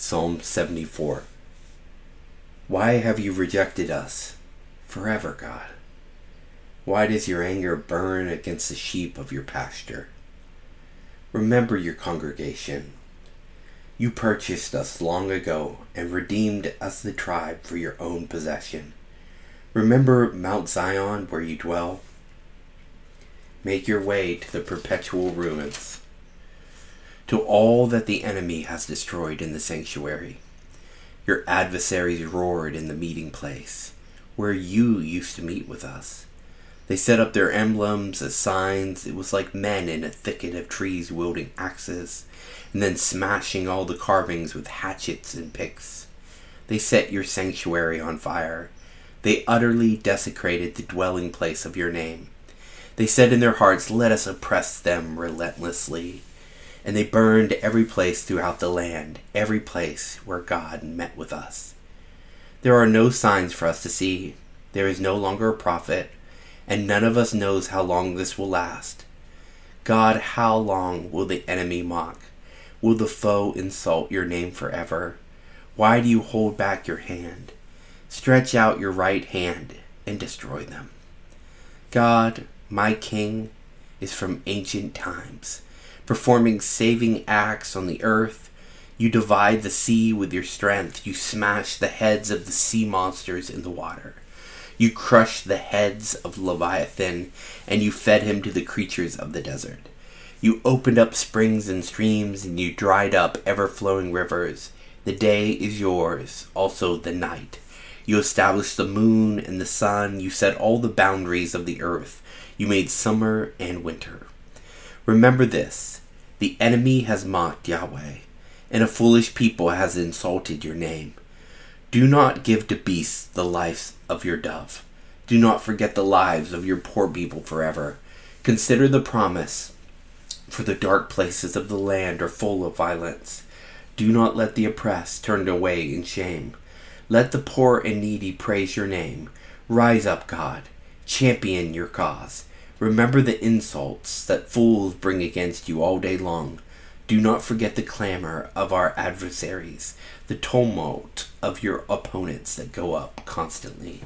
Psalm 74 Why have you rejected us forever, God? Why does your anger burn against the sheep of your pasture? Remember your congregation. You purchased us long ago and redeemed us the tribe for your own possession. Remember Mount Zion where you dwell? Make your way to the perpetual ruins to all that the enemy has destroyed in the sanctuary. Your adversaries roared in the meeting place, where you used to meet with us. They set up their emblems as signs. It was like men in a thicket of trees wielding axes, and then smashing all the carvings with hatchets and picks. They set your sanctuary on fire. They utterly desecrated the dwelling place of your name. They said in their hearts, Let us oppress them relentlessly and they burned every place throughout the land, every place where God met with us. There are no signs for us to see. There is no longer a prophet, and none of us knows how long this will last. God, how long will the enemy mock? Will the foe insult your name forever? Why do you hold back your hand? Stretch out your right hand and destroy them. God, my King, is from ancient times performing saving acts on the earth. You divide the sea with your strength. You smash the heads of the sea monsters in the water. You crushed the heads of Leviathan, and you fed him to the creatures of the desert. You opened up springs and streams, and you dried up ever flowing rivers. The day is yours, also the night. You established the moon and the sun. You set all the boundaries of the earth. You made summer and winter. Remember this the enemy has mocked Yahweh, and a foolish people has insulted your name. Do not give to beasts the lives of your dove. Do not forget the lives of your poor people forever. Consider the promise, for the dark places of the land are full of violence. Do not let the oppressed turn away in shame. Let the poor and needy praise your name. Rise up, God. Champion your cause. Remember the insults that fools bring against you all day long. Do not forget the clamor of our adversaries, the tumult of your opponents that go up constantly.